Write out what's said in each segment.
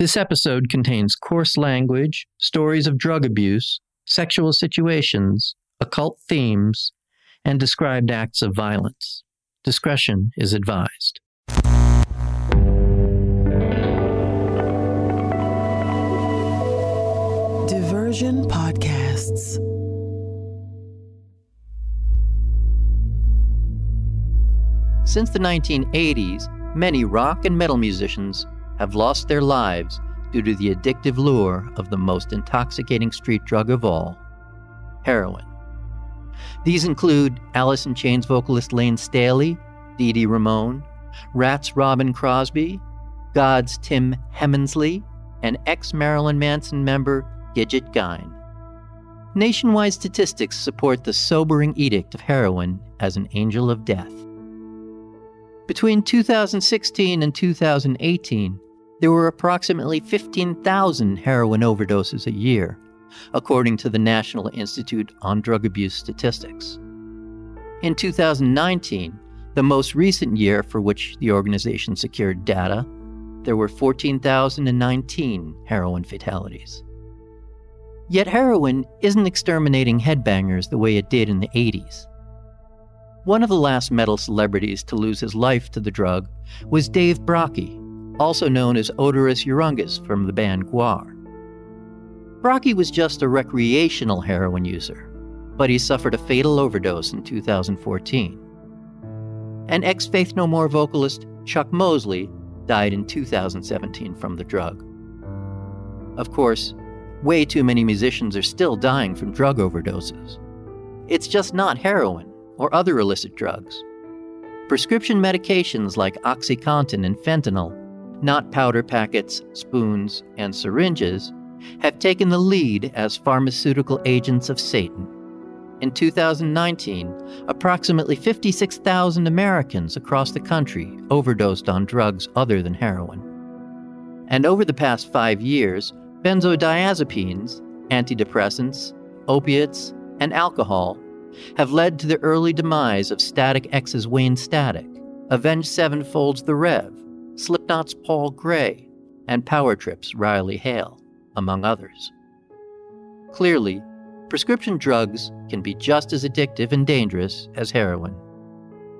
This episode contains coarse language, stories of drug abuse, sexual situations, occult themes, and described acts of violence. Discretion is advised. Diversion Podcasts. Since the 1980s, many rock and metal musicians have lost their lives due to the addictive lure of the most intoxicating street drug of all heroin. These include Alice in Chains vocalist Layne Staley, Dee Dee Ramone, Ratt's Robbin Crosby, God's Tim Hemmensley, and ex Marilyn Manson member Gidget Gein. Nationwide statistics support the sobering edict of heroin as an angel of death. Between 2016 and 2018, there were approximately 15,000 heroin overdoses a year, according to the National Institute on Drug Abuse Statistics. In 2019, the most recent year for which the organization secured data, there were 14,019 heroin fatalities. Yet heroin isn't exterminating headbangers the way it did in the 80s. One of the last metal celebrities to lose his life to the drug was Dave Brockie, also known as Oderus Urungus from the band Gwar. Brockie was just a recreational heroin user, but he suffered a fatal overdose in 2014. And ex Faith No More vocalist Chuck Mosley died in 2017 from the drug. Of course, way too many musicians are still dying from drug overdoses. It's just not heroin or other illicit drugs. Prescription medications like OxyContin and fentanyl, not powder packets, spoons, and syringes, have taken the lead as pharmaceutical agents of Satan. In 2019, approximately 56,000 Americans across the country overdosed on drugs other than heroin. And over the past five years, benzodiazepines, antidepressants, opiates, and alcohol have led to the early demise of Static X's Wayne Static, Avenged Sevenfold's The Rev, Slipknot's Paul Gray, and Power Trip's Riley Hale, among others. Clearly, prescription drugs can be just as addictive and dangerous as heroin.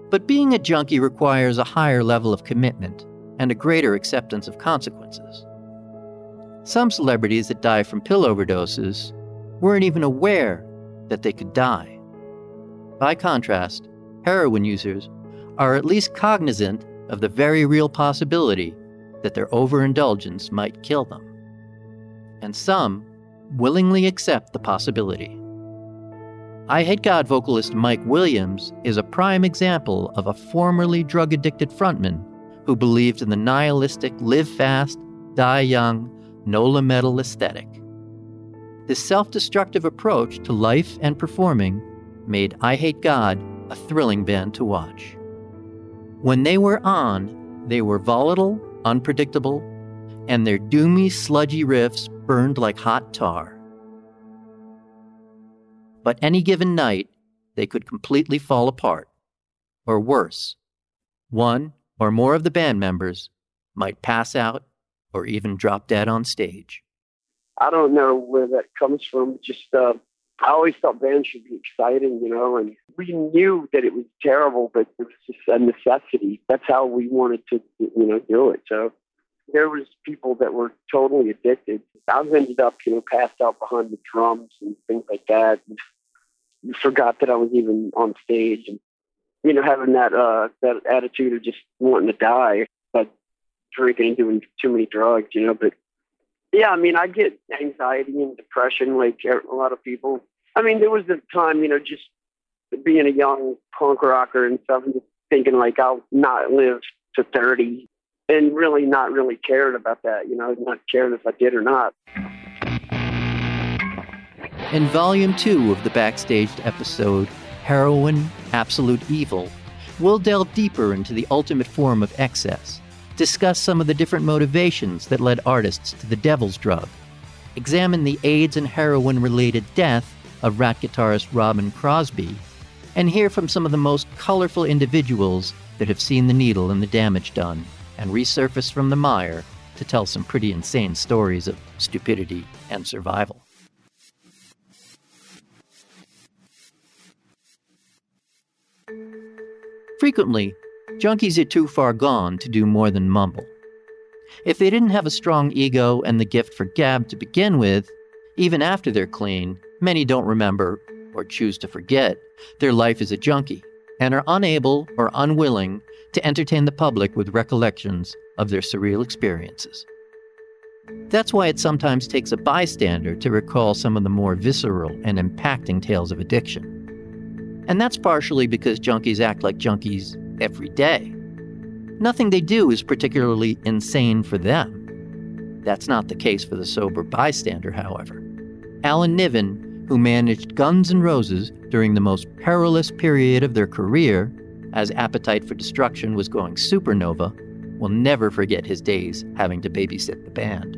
But being a junkie requires a higher level of commitment and a greater acceptance of consequences. Some celebrities that die from pill overdoses weren't even aware that they could die. By contrast, heroin users are at least cognizant of the very real possibility that their overindulgence might kill them. And some willingly accept the possibility. Eyehategod vocalist Mike Williams is a prime example of a formerly drug addicted frontman who believed in the nihilistic live fast, die young, Nola metal aesthetic. This self destructive approach to life and performing made Eyehategod a thrilling band to watch. When they were on, they were volatile, unpredictable, and their doomy, sludgy riffs burned like hot tar. But any given night, they could completely fall apart. Or worse, one or more of the band members might pass out or even drop dead on stage. I don't know where that comes from. Just uh, I always thought bands should be exciting, you know, and we knew that it was terrible, but it was just a necessity. That's how we wanted to, you know, do it. So there was people that were totally addicted. I ended up, you know, passed out behind the drums and things like that. And forgot that I was even on stage and, you know, having that, uh, that attitude of just wanting to die, but drinking and doing too many drugs, you know, but yeah, I mean, I get anxiety and depression like a lot of people. I mean, there was a time, you know, just being a young punk rocker and stuff, and just thinking like I'll not live to 30 and really not really caring about that, you know, not caring if I did or not. In volume two of the backstage episode, Heroin Absolute Evil, we'll delve deeper into the ultimate form of excess, discuss some of the different motivations that led artists to the devil's drug, examine the AIDS and heroin related death of Ratt guitarist Robbin Crosby, and hear from some of the most colorful individuals that have seen the needle and the damage done and resurfaced from the mire to tell some pretty insane stories of stupidity and survival. Frequently, junkies are too far gone to do more than mumble. If they didn't have a strong ego and the gift for gab to begin with, even after they're clean, many don't remember or choose to forget their life as a junkie and are unable or unwilling to entertain the public with recollections of their surreal experiences. That's why it sometimes takes a bystander to recall some of the more visceral and impacting tales of addiction. And that's partially because junkies act like junkies every day. Nothing they do is particularly insane for them. That's not the case for the sober bystander, however. Alan Niven, who managed Guns N' Roses during the most perilous period of their career, as Appetite for Destruction was going supernova, will never forget his days having to babysit the band.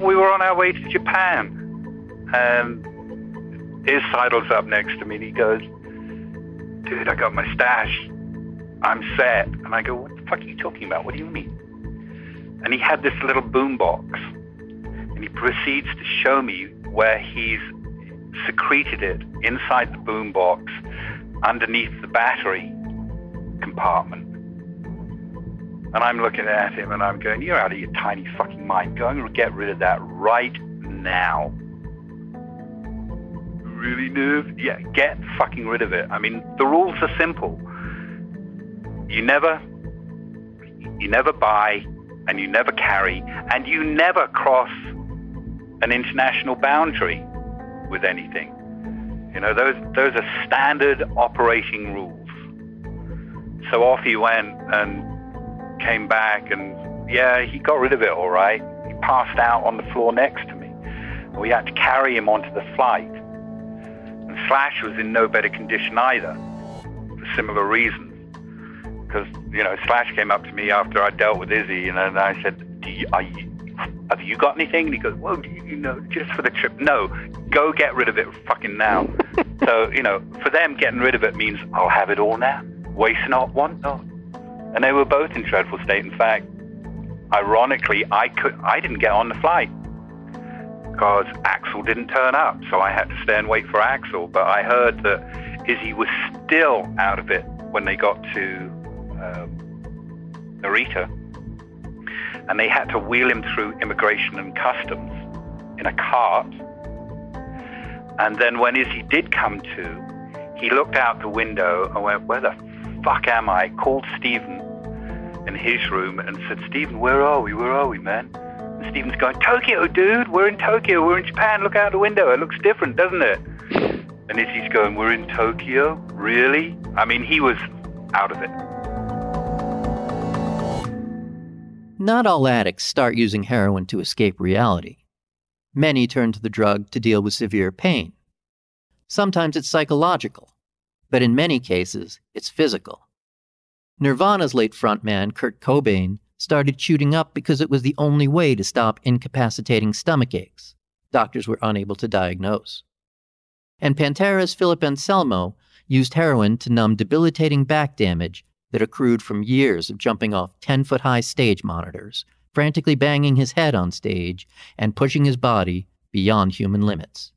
We were on our way to Japan, and his sidles up next to me, and he goes, Dude, I got my stash. I'm set. And I go, What the fuck are you talking about? What do you mean? And he had this little boombox, and he proceeds to show me where he's secreted it inside the boombox underneath the battery compartment. And I'm looking at him and I'm going, You're out of your tiny fucking mind. Go and get rid of that right now. Really, Niven? Yeah, get fucking rid of it. I mean, the rules are simple. You never you never buy and you never carry and you never cross an international boundary with anything. You know, those those are standard operating rules. So off he went and came back and yeah, he got rid of it all right. He passed out on the floor next to me. We had to carry him onto the flight. And Slash was in no better condition either, for similar reasons. Because, you know, Slash came up to me after I dealt with Izzy and I said, Do you, are you, have you got anything? And he goes, well, you know, just for the trip. No, go get rid of it fucking now. so, you know, for them, getting rid of it means I'll have it all now. Waste not, want not. And they were both in dreadful state. In fact, ironically, I could, I didn't get on the flight because Axl didn't turn up. So I had to stay and wait for Axl. But I heard that Izzy was still out of it when they got to um, Narita and they had to wheel him through immigration and customs in a cart. And then when Izzy did come to, he looked out the window and went, Where the fuck am I? Called Stephen in his room and said, Stephen, where are we? Where are we, man? And Stephen's going, Tokyo, dude. We're in Tokyo. We're in Japan. Look out the window. It looks different, doesn't it? And Izzy's going, We're in Tokyo? Really? I mean, he was out of it. Not all addicts start using heroin to escape reality. Many turn to the drug to deal with severe pain. Sometimes it's psychological, but in many cases, it's physical. Nirvana's late frontman, Kurt Cobain, started shooting up because it was the only way to stop incapacitating stomach aches doctors were unable to diagnose. And Pantera's Philip Anselmo used heroin to numb debilitating back damage that accrued from years of jumping off 10 foot high stage monitors, frantically banging his head on stage, and pushing his body beyond human limits.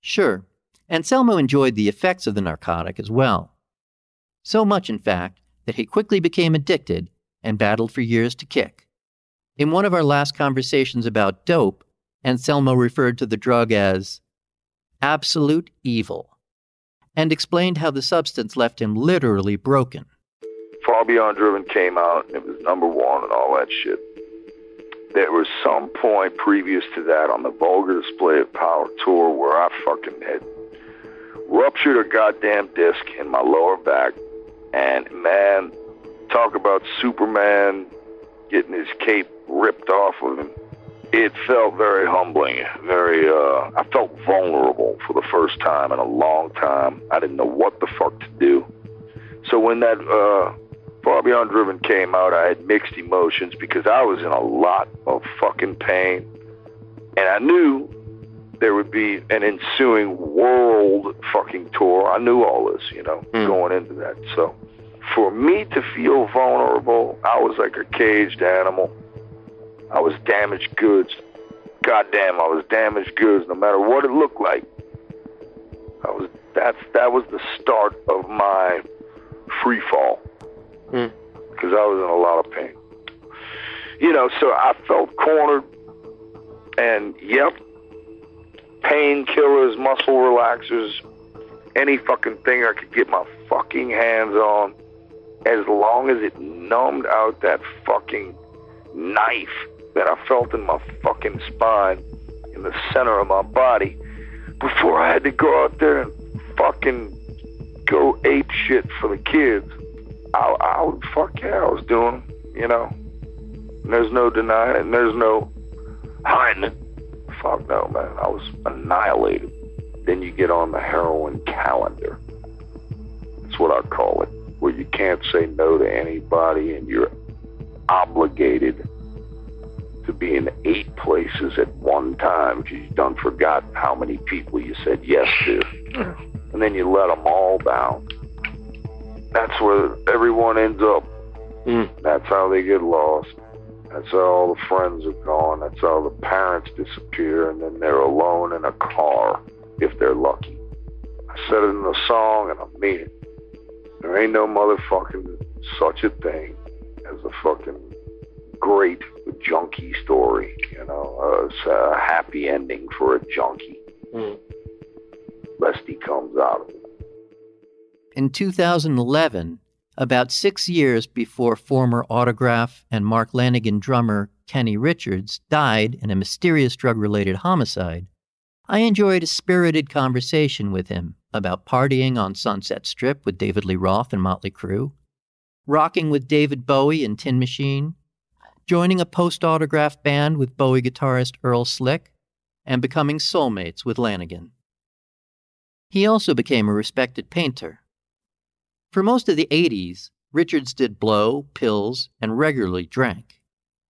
Sure, Anselmo enjoyed the effects of the narcotic as well. So much, in fact, that he quickly became addicted and battled for years to kick. In one of our last conversations about dope, Anselmo referred to the drug as absolute evil and explained how the substance left him literally broken. Far Beyond Driven came out, it was number one and all that shit. There was some point previous to that on the Vulgar Display of Power tour where I fucking had ruptured a goddamn disc in my lower back. And man, talk about Superman getting his cape ripped off of him it felt very humbling, very, uh, I felt vulnerable for the first time in a long time. I didn't know what the fuck to do. So when that, uh, Far Beyond Driven came out, I had mixed emotions because I was in a lot of fucking pain. And I knew there would be an ensuing world fucking tour. I knew all this, you know, mm. going into that. So for me to feel vulnerable, I was like a caged animal. I was damaged goods. Goddamn, I was damaged goods no matter what it looked like. I was that's that was the start of my free fall. Hmm. Because I was in a lot of pain. You know, so I felt cornered and yep, painkillers, muscle relaxers, any fucking thing I could get my fucking hands on, as long as it numbed out that fucking knife that I felt in my fucking spine, in the center of my body, before I had to go out there and fucking go ape shit for the kids. I, I would fuck yeah, I was doing, you know. And there's no denying it, and there's no hiding it. Fuck no, man. I was annihilated. Then you get on the heroin calendar. That's what I call it, where you can't say no to anybody and you're obligated to be in eight places at one time because you done forgotten how many people you said yes to. And then you let them all down. That's where everyone ends up. Mm. That's how they get lost. That's how all the friends are gone. That's how the parents disappear, and then they're alone in a car if they're lucky. I said it in the song, and I mean it. There ain't no motherfucking such a thing as a fucking great junkie story. You know, it's a happy ending for a junkie, Mm. lest he comes out of it. In 2011, about six years before former Autograph and Mark Lanegan drummer Kenny Richards died in a mysterious drug related homicide, I enjoyed a spirited conversation with him about partying on Sunset Strip with David Lee Roth and Motley Crue, rocking with David Bowie and Tin Machine, joining a post autograph band with Bowie guitarist Earl Slick, and becoming soulmates with Lanegan. He also became a respected painter. For most of the 80s, Richards did blow, pills, and regularly drank,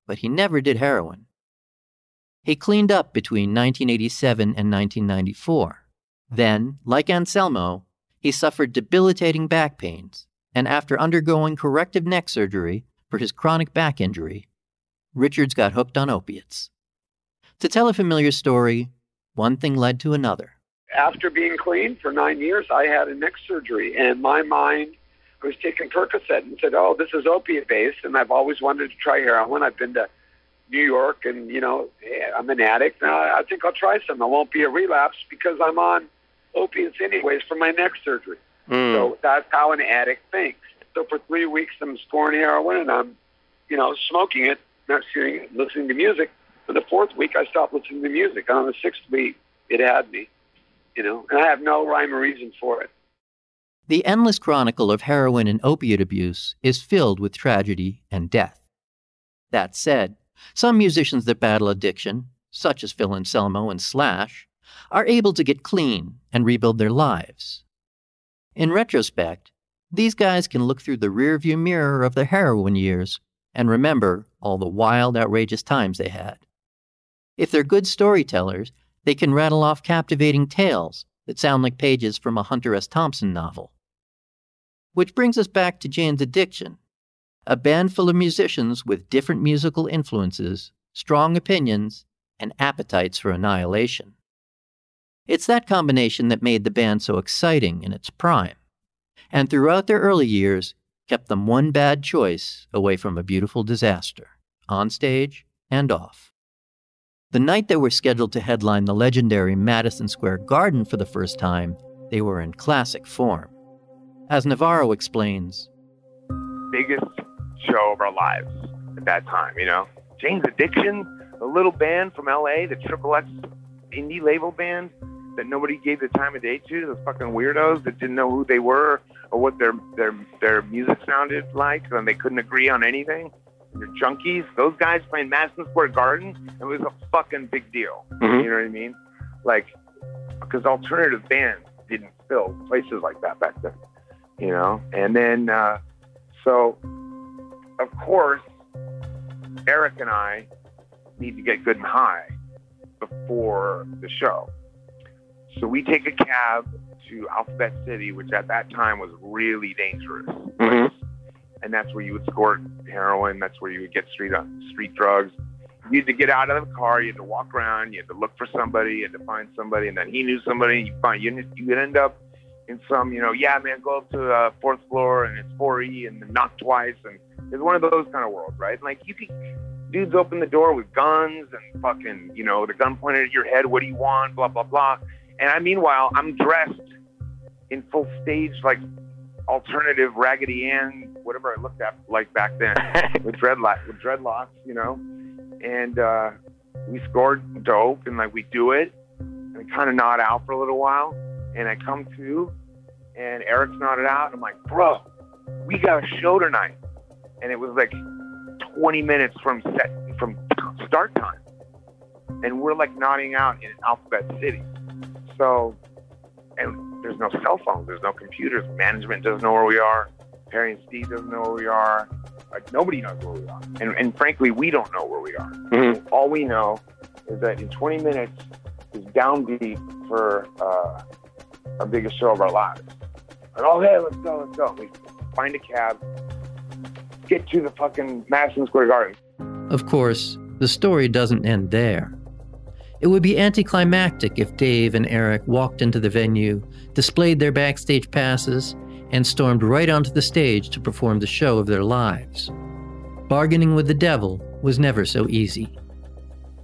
but he never did heroin. He cleaned up between 1987 and 1994. Then, like Anselmo, he suffered debilitating back pains, and after undergoing corrective neck surgery for his chronic back injury, Richards got hooked on opiates. To tell a familiar story, one thing led to another. after being clean for nine years, I had a neck surgery, and my mind was taking Percocet and said, "Oh, this is opiate based," and I've always wanted to try heroin. I've been to New York, and you know, eh, I'm an addict. And I, I think I'll try some. I won't be a relapse because I'm on opiates anyways for my neck surgery. Mm. So that's how an addict thinks. So for three weeks, I'm scoring heroin, and I'm, you know, smoking it, not it, listening to music. For the fourth week, I stopped listening to music. And on the sixth week, it had me you know, and I have no rhyme or reason for it. The endless chronicle of heroin and opiate abuse is filled with tragedy and death. That said, some musicians that battle addiction, such as Phil Anselmo and Slash, are able to get clean and rebuild their lives. In retrospect, these guys can look through the rearview mirror of their heroin years and remember all the wild, outrageous times they had. If they're good storytellers, they can rattle off captivating tales that sound like pages from a Hunter S. Thompson novel. Which brings us back to Jane's Addiction, a band full of musicians with different musical influences, strong opinions, and appetites for annihilation. It's that combination that made the band so exciting in its prime, and throughout their early years kept them one bad choice away from a beautiful disaster, on stage and off. The night they were scheduled to headline the legendary Madison Square Garden for the first time, they were in classic form. As Navarro explains, biggest show of our lives at that time, you know. Jane's Addiction, a little band from LA, the Triple X indie label band that nobody gave the time of day to, those fucking weirdos that didn't know who they were or what their their their music sounded like and they couldn't agree on anything. They're junkies. Those guys playing Madison Square Garden, it was a fucking big deal. Mhm. You know what I mean? Like, because alternative bands didn't fill places like that back then. You know, and then uh, so of course, Eric and I need to get good and high before the show. So we take a cab to Alphabet City, which at that time was really dangerous. Mhm. and that's where you would score heroin. That's where you would get street street drugs. You had to get out of the car. You had to walk around. You had to look for somebody. You had to find somebody, and then he knew somebody. And you find you you would end up in some, you know, yeah, man, go up to the uh, fourth floor and it's 4E and knock twice, and it's one of those kind of worlds, right? Like you could dudes open the door with guns and fucking, you know, the gun pointed at your head. What do you want? Blah blah blah. And I, meanwhile, I'm dressed in full stage like alternative Raggedy Ann, whatever I looked at like back then, with dreadlocks, with dreadlocks, you know. And uh, we scored dope, and like we do it, and kind of nod out for a little while, and I come to, and Eric's nodded out, and I'm like, bro, we got a show tonight, and it was like 20 minutes from set from start time, and we're like nodding out in Alphabet City, so, and there's no cell phones, there's no computers. Management doesn't know where we are. Perry and Steve doesn't know where we are. Like nobody knows where we are, and, and frankly, we don't know where we are. Mm-hmm. All we know is that in 20 minutes is downbeat for uh, our biggest show of our lives. And oh hey, let's go, let's go. We find a cab, get to the fucking Madison Square Garden. Of course, the story doesn't end there. It would be anticlimactic if Dave and Eric walked into the venue, displayed their backstage passes, and stormed right onto the stage to perform the show of their lives. Bargaining with the devil was never so easy.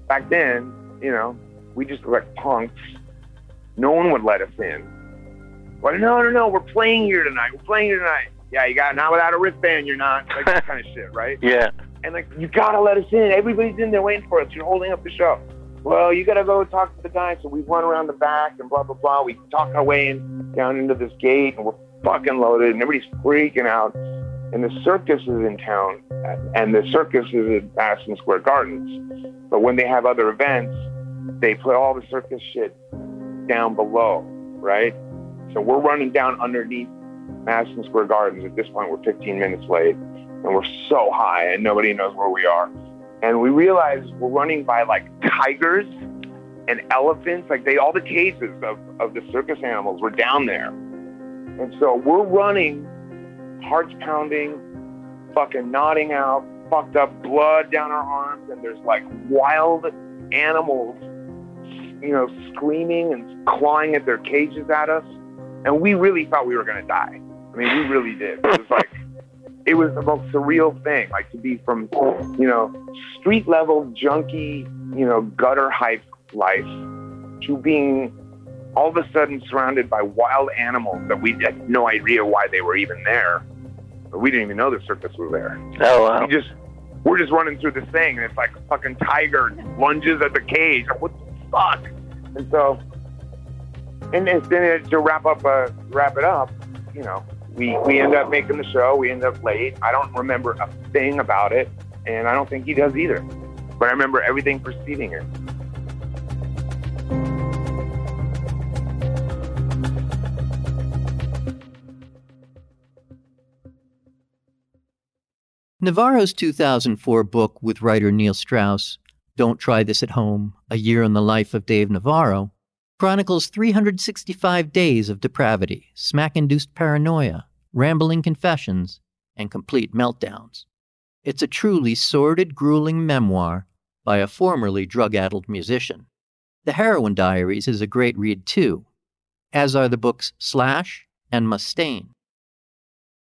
Back then, you know, we just were like punks. No one would let us in. Well, no, no, no, we're playing here tonight. We're playing here tonight. Yeah, you got not without a wristband, you're not. Like that kind of shit, right? Yeah. And like, you gotta let us in. Everybody's in there waiting for us. You're holding up the show well, you got to go talk to the guy. So we run around the back and blah, blah, blah. We talk our way in, down into this gate and we're fucking loaded and everybody's freaking out. And the circus is in town and the circus is at Madison Square Gardens. But when they have other events, they put all the circus shit down below, right? So we're running down underneath Madison Square Gardens. At this point, we're 15 minutes late and we're so high and nobody knows where we are and we realized we're running by like tigers and elephants, like they all the cages of, of the circus animals were down there. And so we're running, hearts pounding, fucking nodding out, fucked up blood down our arms, and there's like wild animals, you know, screaming and clawing at their cages at us. And we really thought we were gonna die. I mean, we really did. It was like it was the most surreal thing, like to be from, you know, street level junkie, you know, gutter hype life to being all of a sudden surrounded by wild animals that we had no idea why they were even there. We didn't even know the circus was there. Oh wow. We just we're just running through this thing and it's like a fucking tiger lunges at the cage. What the fuck? And so and then to wrap up uh, wrap it up, you know, we we end up making the show. We end up late. I don't remember a thing about it, and I don't think he does either. But I remember everything preceding it. Navarro's 2004 book with writer Neil Strauss, Don't Try This at Home A Year in the Life of Dave Navarro, chronicles 365 days of depravity, smack induced paranoia, rambling confessions, and complete meltdowns. It's a truly sordid, grueling memoir by a formerly drug addled musician. The Heroin Diaries is a great read too, as are the books Slash and Mustaine.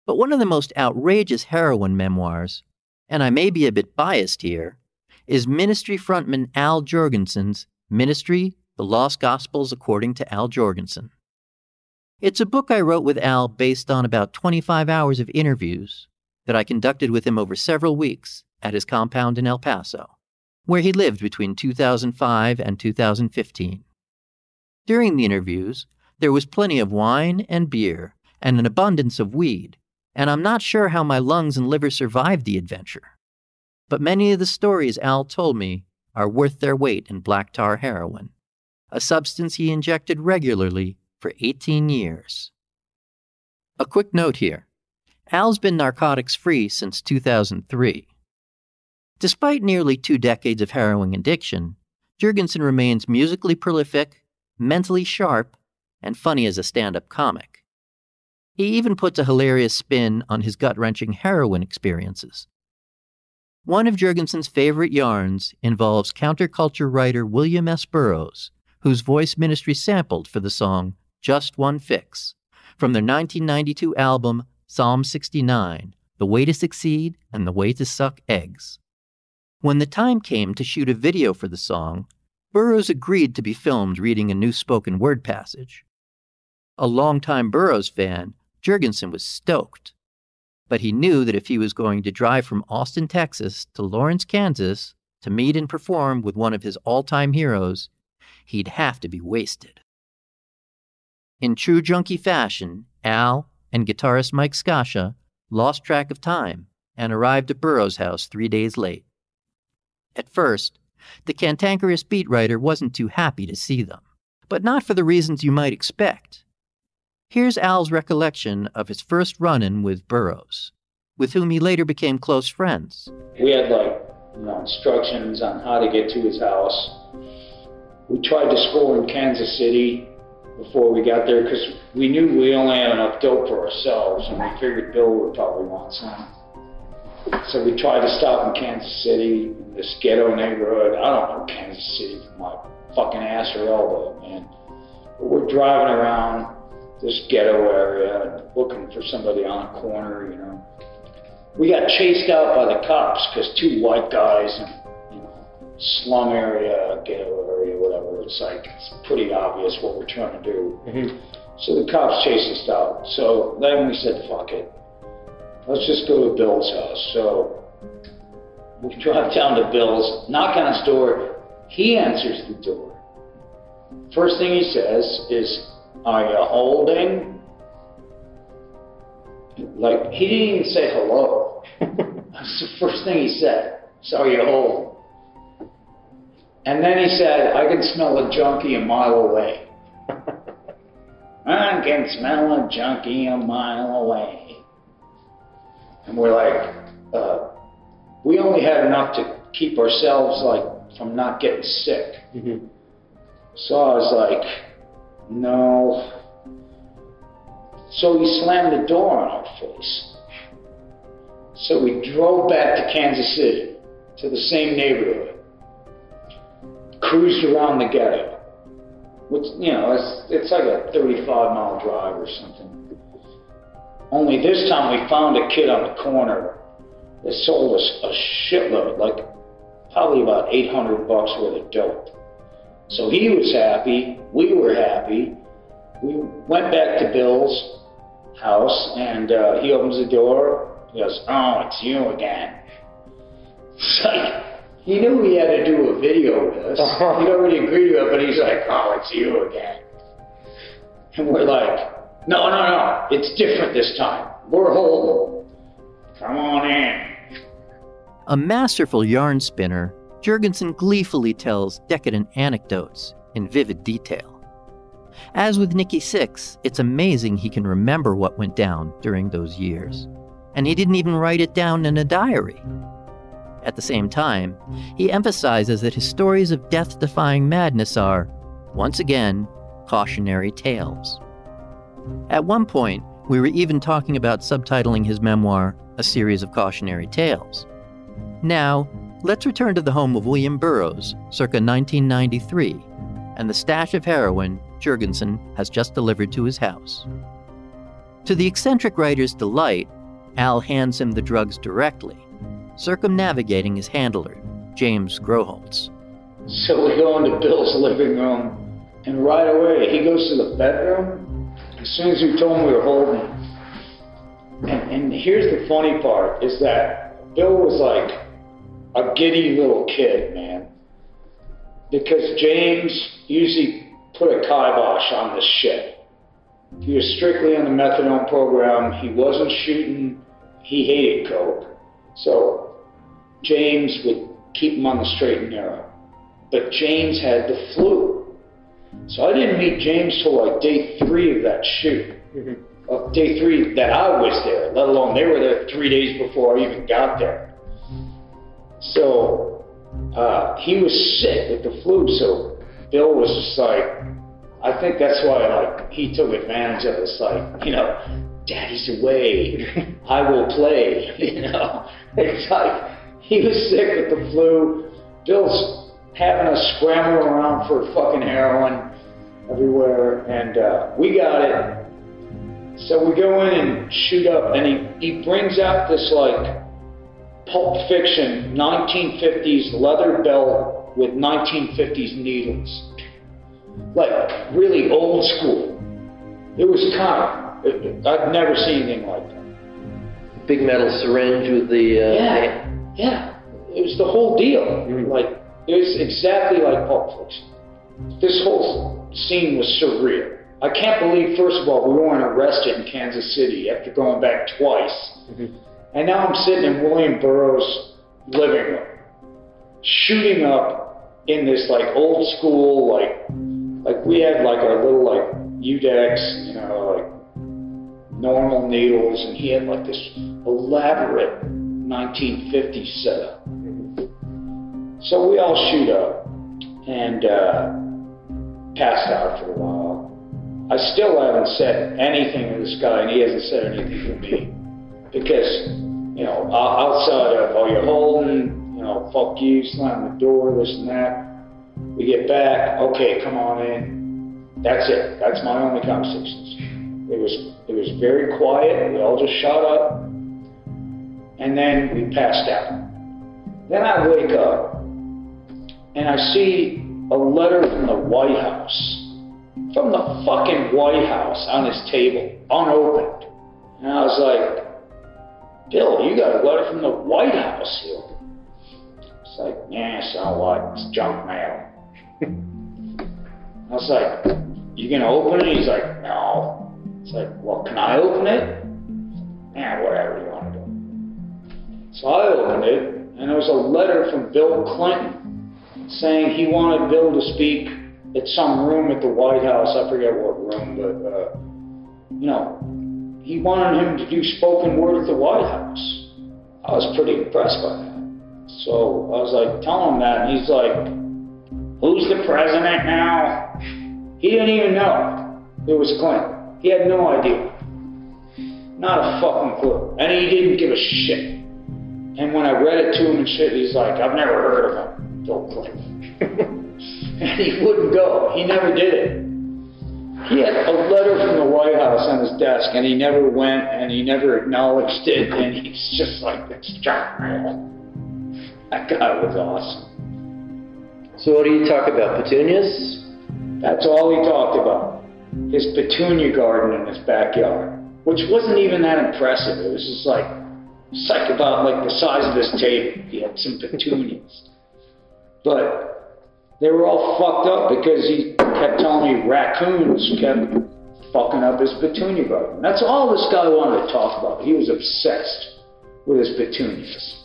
But one of the most outrageous heroin memoirs, and I may be a bit biased here, is Ministry frontman Al Jourgensen's Ministry the Lost Gospels According to Al Jourgensen. It's a book I wrote with Al based on about 25 hours of interviews that I conducted with him over several weeks at his compound in El Paso, where he lived between 2005 and 2015. During the interviews, there was plenty of wine and beer and an abundance of weed, and I'm not sure how my lungs and liver survived the adventure. But many of the stories Al told me are worth their weight in black tar heroin a substance he injected regularly for 18 years. A quick note here Al's been narcotics free since 2003. Despite nearly two decades of harrowing addiction, Jourgensen remains musically prolific, mentally sharp, and funny as a stand up comic. He even puts a hilarious spin on his gut wrenching heroin experiences. One of Jourgensen's favorite yarns involves counterculture writer William S. Burroughs, whose voice Ministry sampled for the song Just One Fix from their 1992 album Psalm 69 The Way to Succeed and the Way to Suck Eggs. When the time came to shoot a video for the song, Burroughs agreed to be filmed reading a new spoken word passage. A longtime Burroughs fan, Jourgensen was stoked. But he knew that if he was going to drive from Austin, Texas to Lawrence, Kansas to meet and perform with one of his all time heroes, he'd have to be wasted. In true junkie fashion, Al and guitarist Mike Scaccia lost track of time and arrived at Burroughs' house three days late. At first, the cantankerous beat writer wasn't too happy to see them, but not for the reasons you might expect. Here's Al's recollection of his first run in with Burroughs, with whom he later became close friends. We had like you know, instructions on how to get to his house. We tried to score in Kansas City before we got there because we knew we only had enough dope for ourselves and we figured Bill would probably want some. So we tried to stop in Kansas City, in this ghetto neighborhood. I don't know Kansas City from my fucking ass or elbow, man. But we're driving around this ghetto area looking for somebody on a corner, you know. We got chased out by the cops because two white guys in you know, slum area, ghetto area, It's like it's pretty obvious what we're trying to do. Mm-hmm. So the cops chased us out. So then we said, fuck it. Let's just go to Bill's house. So we drive down to Bill's, knock on his door. He answers the door. First thing he says is, Are you holding? Like, he didn't even say hello. That's the first thing he said. So, are you holding? And then he said, I can smell a junkie a mile away. I can smell a junkie a mile away. And we're like, uh, we only had enough to keep ourselves like from not getting sick. Mm-hmm. So I was like, no. So he slammed the door on our face. So we drove back to Kansas City, to the same neighborhood, cruised around the ghetto. Which, you know, it's, it's like a 35 mile drive or something. Only this time we found a kid on the corner that sold us a shitload, like probably about 800 bucks worth of dope. So he was happy, we were happy. We went back to Bill's house and uh, he opens the door. He goes, Oh, it's you again. It's like, he knew he had to do a video with us. Uh-huh. He'd already agreed to it, but he's like, Oh, it's you again. And we're like, No, no, no, it's different this time. We're whole. Come on in. A masterful yarn spinner, Jourgensen gleefully tells decadent anecdotes in vivid detail. As with Nikki Sixx, it's amazing he can remember what went down during those years. And he didn't even write it down in a diary. At the same time, he emphasizes that his stories of death defying madness are, once again, cautionary tales. At one point, we were even talking about subtitling his memoir, A Series of Cautionary Tales. Now, let's return to the home of William Burroughs, circa 1993, and the stash of heroin Jourgensen has just delivered to his house. To the eccentric writer's delight, Al hands him the drugs directly, circumnavigating his handler, James Grauerholz. So we go into Bill's living room, and right away he goes to the bedroom. As soon as we told him we were holding, and, and here's the funny part: is that Bill was like a giddy little kid, man, because James usually put a kibosh on this shit. He was strictly on the methadone program. He wasn't shooting. He hated coke. So James would keep him on the straight and narrow. But James had the flu. So I didn't meet James till like day three of that shoot. Uh, day three that I was there, let alone they were there three days before I even got there. So uh, he was sick with the flu. So Bill was just like, I think that's why like he took advantage of this. Like, you know, Daddy's away. I will play. You know, it's like he was sick with the flu. Bill's having us scramble around for fucking heroin everywhere, and uh, we got it. So we go in and shoot up, and he, he brings out this like Pulp Fiction 1950s leather belt with 1950s needles. Like really old school. It was kind of, I've never seen anything like that. Big metal syringe with the. Uh, Yeah, yeah. It was the whole deal. Mm-hmm. Like, it was exactly like Pulp Fiction. This whole scene was surreal. I can't believe, first of all, we weren't arrested in Kansas City after going back twice. Mm-hmm. And now I'm sitting in William Burroughs' living room, shooting up in this like old school, like, like we had like our little like Udex, you know, like normal needles, and he had like this elaborate 1950s setup. So we all shoot up and uh, passed out for a while. I still haven't said anything to this guy, and he hasn't said anything to me. Because, you know, outside of, oh, you're holding, you know, fuck you, slam the door, this and that. We get back, okay, come on in. That's it. That's my only conversations. It was, it was very quiet. We all just shut up. And then we passed out. Then I wake up and I see a letter from the White House. From the fucking White House on his table, unopened. And I was like, Bill, you got a letter from the White House here. It's like, yeah, so what? It's junk mail. I was like, you gonna open it? He's like, no. It's like, well, can I open it? Yeah, whatever So I opened it, and it was a letter from Bill Clinton saying he wanted Bill to speak at some room at the White House. I forget what room, but, uh, you know, he wanted him to do spoken word at the White House. I was pretty impressed by that. So I was like, tell him that, and he's like, who's the president now? He didn't even know it was Clinton. He had no idea. Not a fucking clue. And he didn't give a shit. And when I read it to him and shit, he's like, I've never heard of him, Bill Clinton. and he wouldn't go. He never did it. He had a letter from the White House on his desk, and he never went, and he never acknowledged it, and he's just like, it's John Mayer. That guy was awesome. So what do you talk about? Petunias? That's all he talked about. His petunia garden in his backyard, which wasn't even that impressive. It was just like, like about like the size of this table. He had some petunias. But they were all fucked up because he kept telling me raccoons kept fucking up his petunia garden. That's all this guy wanted to talk about. He was obsessed with his petunias.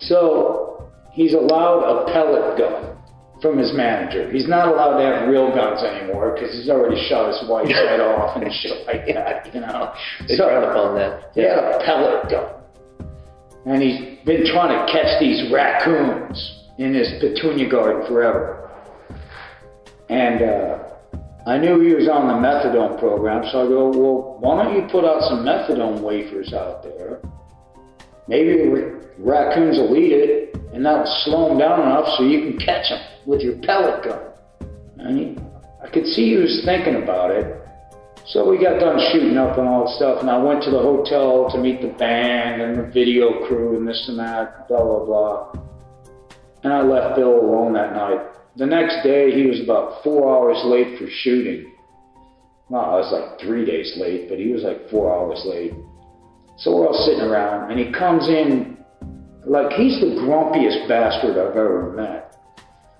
So he's allowed a pellet gun from his manager. He's not allowed to have real guns anymore because he's already shot his wife's head off and shit like that, you know. They frown upon that. He had a pellet gun. And he's been trying to catch these raccoons in his petunia garden forever. And uh, I knew he was on the methadone program, so I go, well, why don't you put out some methadone wafers out there? Maybe the raccoons will eat it, and that'll slow them down enough so you can catch them with your pellet gun. He, I could see he was thinking about it. So we got done shooting up and all that stuff, and I went to the hotel to meet the band and the video crew and this and that, blah, blah, blah. And I left Bill alone that night. The next day, he was about four hours late for shooting. Well, I was like three days late, but he was like four hours late. So we're all sitting around, and he comes in like he's the grumpiest bastard I've ever met.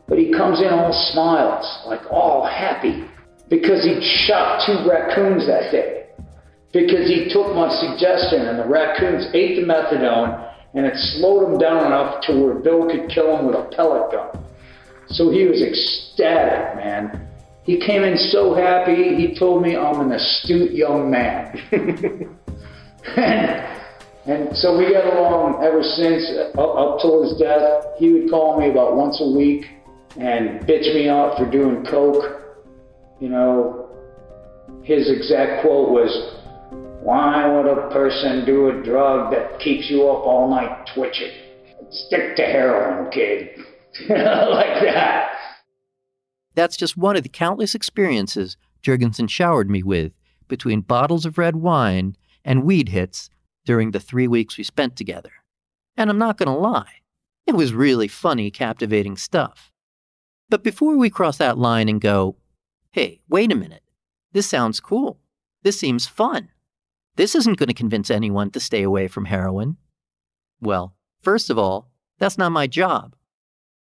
But he comes in all smiles, like all happy, because he shot two raccoons that day. Because he took my suggestion, and the raccoons ate the methadone, and it slowed them down enough to where Bill could kill them with a pellet gun. So he was ecstatic, man. He came in so happy, he told me I'm an astute young man. and, and so we got along ever since, up, up till his death. He would call me about once a week and bitch me out for doing coke. You know, his exact quote was, Why would a person do a drug that keeps you up all night twitching? Stick to heroin, kid. like that. That's just one of the countless experiences Jourgensen showered me with between bottles of red wine and weed hits during the three weeks we spent together. And I'm not going to lie, it was really funny, captivating stuff. But before we cross that line and go, hey, wait a minute, this sounds cool. This seems fun. This isn't going to convince anyone to stay away from heroin. Well, first of all, that's not my job.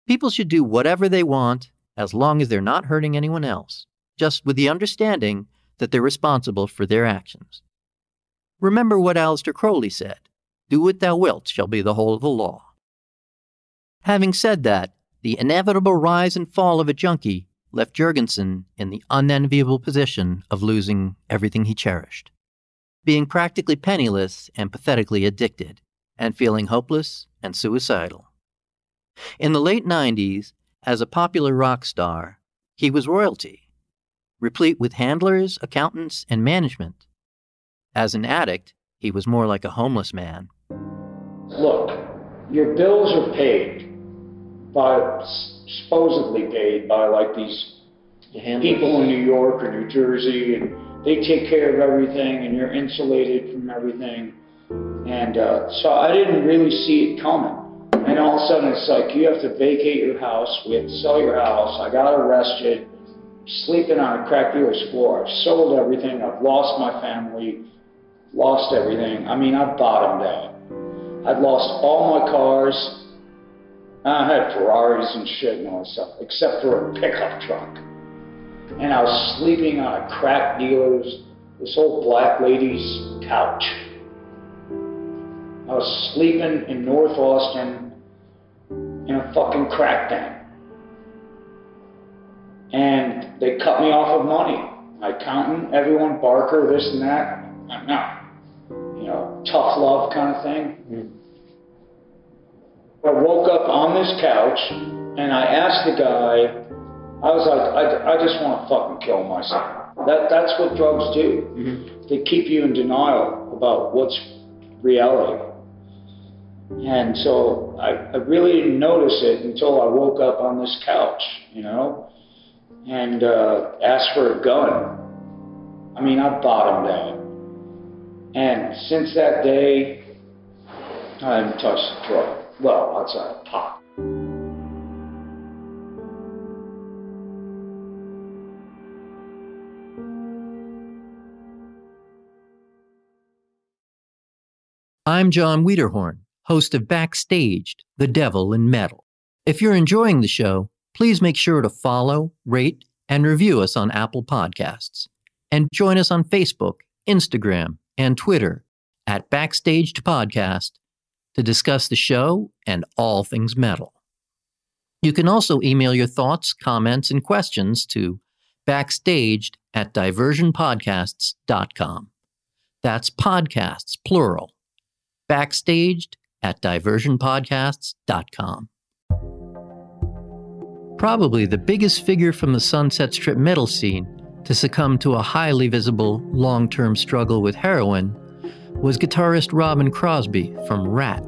People should do whatever they want as long as they're not hurting anyone else, just with the understanding that they're responsible for their actions. Remember what Aleister Crowley said do what thou wilt shall be the whole of the law. Having said that, the inevitable rise and fall of a junkie left Jourgensen in the unenviable position of losing everything he cherished, being practically penniless and pathetically addicted, and feeling hopeless and suicidal. In the late 90s, as a popular rock star, he was royalty, replete with handlers, accountants, and management. As an addict, he was more like a homeless man. Look, your bills are paid by, supposedly paid by like these people in New York or New Jersey, and they take care of everything, and you're insulated from everything. And uh, so I didn't really see it coming. And all of a sudden, it's like you have to vacate your house. We have to sell your house. I got arrested, sleeping on a crack dealer's floor. I've sold everything. I've lost my family, lost everything. I mean, I bottomed out. I'd lost all my cars. I had Ferraris and shit and all that stuff, except for a pickup truck. And I was sleeping on a crack dealer's, this old black lady's couch. I was sleeping in North Austin in a fucking crack den. And they cut me off of money. My accountant, everyone, Barker, this and that. No. You know, tough love kind of thing. Mm. I woke up on this couch and I asked the guy, I was like, I, I just want to fucking kill myself. That, that's what drugs do. Mm-hmm. They keep you in denial about what's reality. And so I, I really didn't notice it until I woke up on this couch, you know, and uh, asked for a gun. I mean, I bottomed out. And since that day, I haven't touched a drug. Well, outside of pot. I'm Jon Wiederhorn host of Backstaged, The Devil in Metal. If you're enjoying the show, please make sure to follow, rate, and review us on Apple Podcasts. And join us on Facebook, Instagram, and Twitter at Backstaged Podcast to discuss the show and all things metal. You can also email your thoughts, comments, and questions to backstaged at diversionpodcasts.com. That's podcasts, plural. Backstaged at diversionpodcasts.com. Probably the biggest figure from the Sunset Strip metal scene to succumb to a highly visible long term struggle with heroin was guitarist Robbin Crosby from Ratt.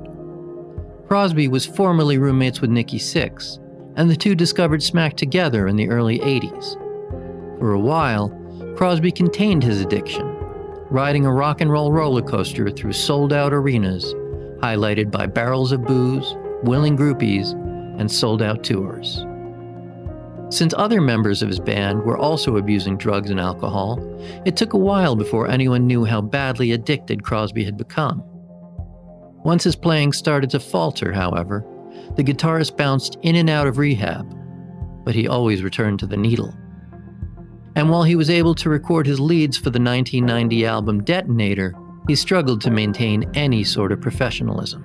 Crosby was formerly roommates with Nikki Sixx, and the two discovered Smack together in the early 80s. For a while, Crosby contained his addiction, riding a rock and roll roller coaster through sold out arenas highlighted by barrels of booze, willing groupies, and sold out tours. Since other members of his band were also abusing drugs and alcohol, it took a while before anyone knew how badly addicted Crosby had become. Once his playing started to falter, however, the guitarist bounced in and out of rehab, but he always returned to the needle. And while he was able to record his leads for the 1990 album Detonator, he struggled to maintain any sort of professionalism.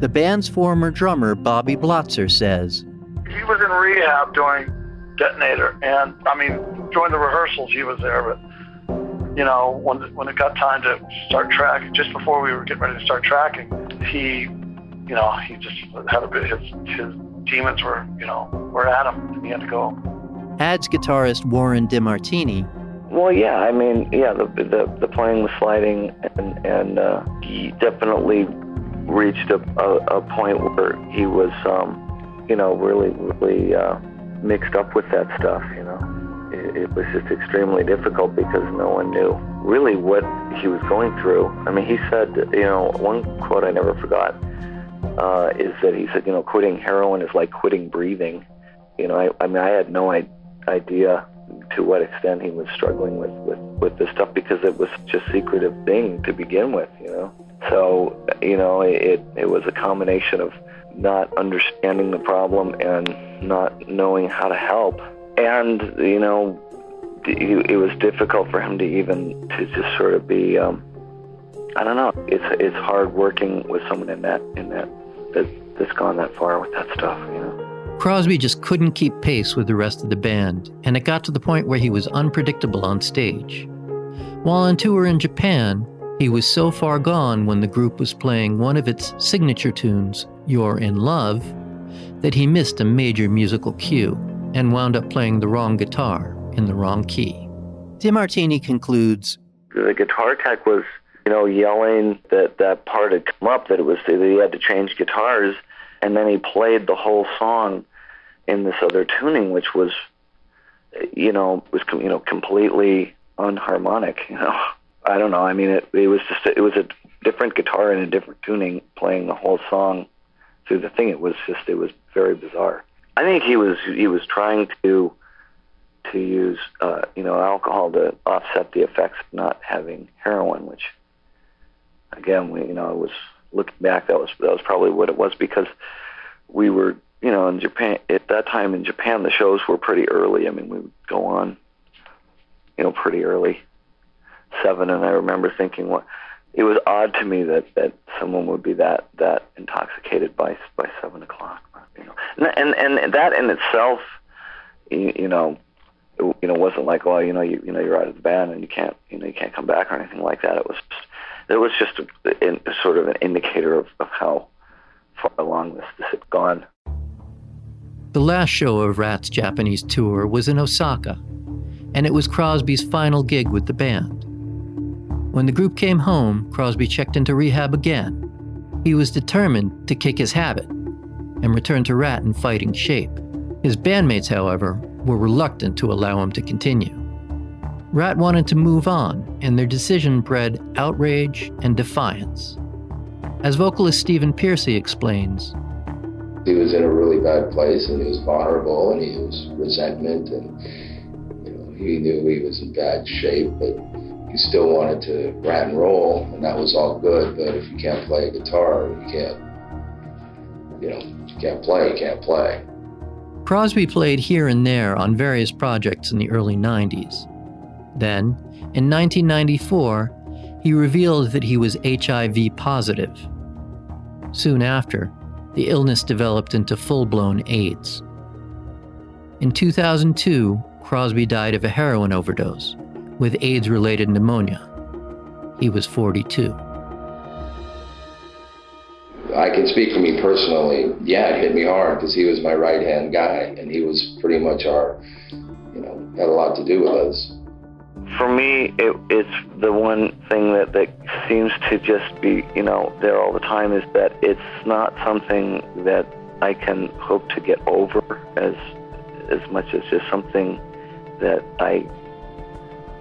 The band's former drummer, Bobby Blotzer, says He was in rehab during Detonator, and I mean, during the rehearsals, he was there, but you know, when when it got time to start tracking, just before we were getting ready to start tracking, he, you know, he just had a bit. His his demons were, you know, were at him, and he had to go. Adds guitarist Warren DeMartini Well, yeah, I mean, yeah, the the, the plane was sliding, and and uh, he definitely reached a, a, a point where he was, um, you know, really really uh, mixed up with that stuff. You know, it, it was just extremely difficult because no one knew really what he was going through. I mean, he said, you know, one quote I never forgot uh, is that he said, you know, quitting heroin is like quitting breathing. You know, I, I mean, I had no I- idea to what extent he was struggling with, with, with this stuff because it was such a secretive thing to begin with, you know. So, you know, it, it was a combination of not understanding the problem and not knowing how to help. And, you know, it was difficult for him to even to just sort of be um, I don't know. It's it's hard working with someone in that in that that that's gone that far with that stuff, you know. Crosby just couldn't keep pace with the rest of the band, and it got to the point where he was unpredictable on stage. While on tour in Japan, he was so far gone when the group was playing one of its signature tunes, You're in Love, that he missed a major musical cue and wound up playing the wrong guitar in the wrong key. DeMartini concludes The guitar tech was, you know, yelling that that part had come up, that it was that he had to change guitars, and then he played the whole song in this other tuning, which was, you know, was you know completely unharmonic. You know, I don't know. I mean, it it was just it was a different guitar in a different tuning playing the whole song through the thing. It was just it was very bizarre. I think he was he was trying to to use uh, you know alcohol to offset the effects of not having heroin, which again we you know was looking back that was that was probably what it was because we were you know in Japan at that time in Japan the shows were pretty early. I mean we would go on you know pretty early seven, and I remember thinking what it was odd to me that that someone would be that that intoxicated by by seven o'clock. You know, and and, and that in itself, you, you know, it, you know, wasn't like, well, you know, you you know, you're out of the band and you can't, you know, you can't come back or anything like that. It was, it was just a, a sort of an indicator of, of how far along this this had gone. The last show of Ratt's Japanese tour was in Osaka, and it was Crosby's final gig with the band. When the group came home, Crosby checked into rehab again. He was determined to kick his habit and return to Ratt in fighting shape. His bandmates, however, were reluctant to allow him to continue. Ratt wanted to move on, and their decision bred outrage and defiance. As vocalist Stephen Pearcy explains, he was in a really bad place and he was vulnerable and he was resentment and you know he knew he was in bad shape but he still wanted to rat and roll and that was all good but if you can't play guitar you can't you know you can't play you can't play Crosby played here and there on various projects in the early 90s. Then, in 1994, he revealed that he was HIV positive. Soon after, the illness developed into full blown AIDS. In 2002, Crosby died of a heroin overdose with AIDS related pneumonia. He was 42. I can speak for me personally. Yeah, it hit me hard because he was my right hand guy, and he was pretty much our, you know, had a lot to do with us. For me, it, it's the one thing that, that seems to just be, you know, there all the time is that it's not something that I can hope to get over as as much as just something that I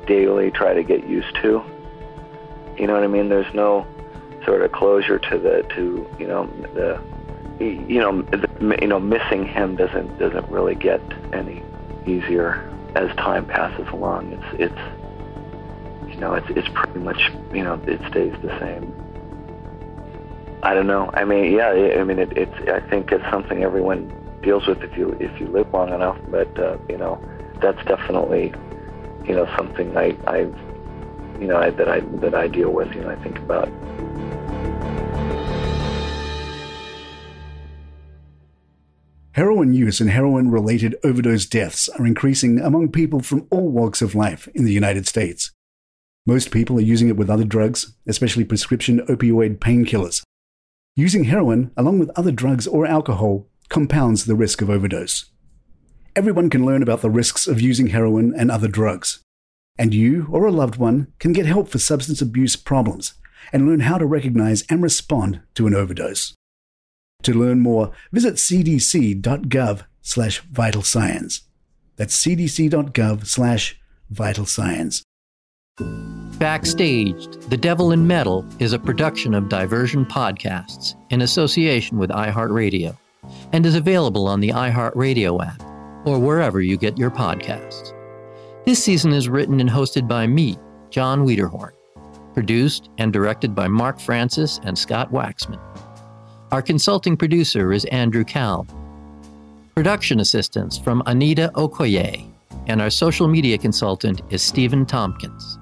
daily try to get used to. You know what I mean? There's no sort of closure to the to you know the you know the, you know missing him doesn't doesn't really get any easier as time passes along. It's it's you know it's it's pretty much you know it stays the same. I don't know. I mean, yeah. I mean, it, it's. I think it's something everyone deals with if you if you live long enough. But uh, you know, that's definitely you know something I I you know I, that I that I deal with. You know, I think about. Heroin use and heroin related overdose deaths are increasing among people from all walks of life in the United States. Most people are using it with other drugs, especially prescription opioid painkillers. Using heroin, along with other drugs or alcohol, compounds the risk of overdose. Everyone can learn about the risks of using heroin and other drugs. And you or a loved one can get help for substance abuse problems and learn how to recognize and respond to an overdose. To learn more, visit cdc.gov slash. That's cdc.gov slash. Backstaged, The Devil in Metal is a production of Diversion Podcasts in association with iHeartRadio and is available on the iHeartRadio app or wherever you get your podcasts. This season is written and hosted by me, Jon Wiederhorn, produced and directed by Mark Francis and Scott Waxman. Our consulting producer is Andrew Cal. Production assistance from Anita Okoye, and our social media consultant is Stephen Tompkins.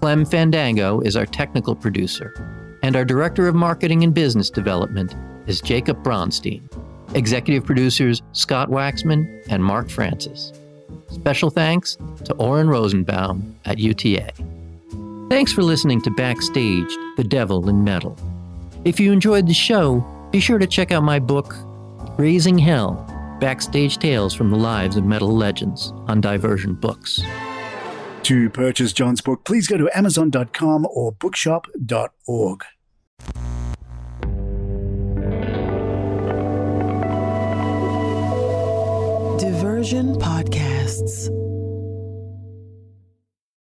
Clem Fandango is our technical producer, and our Director of Marketing and Business Development is Jacob Bronstein. Executive producers Scott Waxman and Mark Francis. Special thanks to Oren Rosenbaum at UTA. Thanks for listening to Backstage The Devil in Metal. If you enjoyed the show, be sure to check out my book, Raising Hell Backstage Tales from the Lives of Metal Legends on Diversion Books. To purchase Jon's book, please go to Amazon.com or bookshop.org. Diversion Podcasts.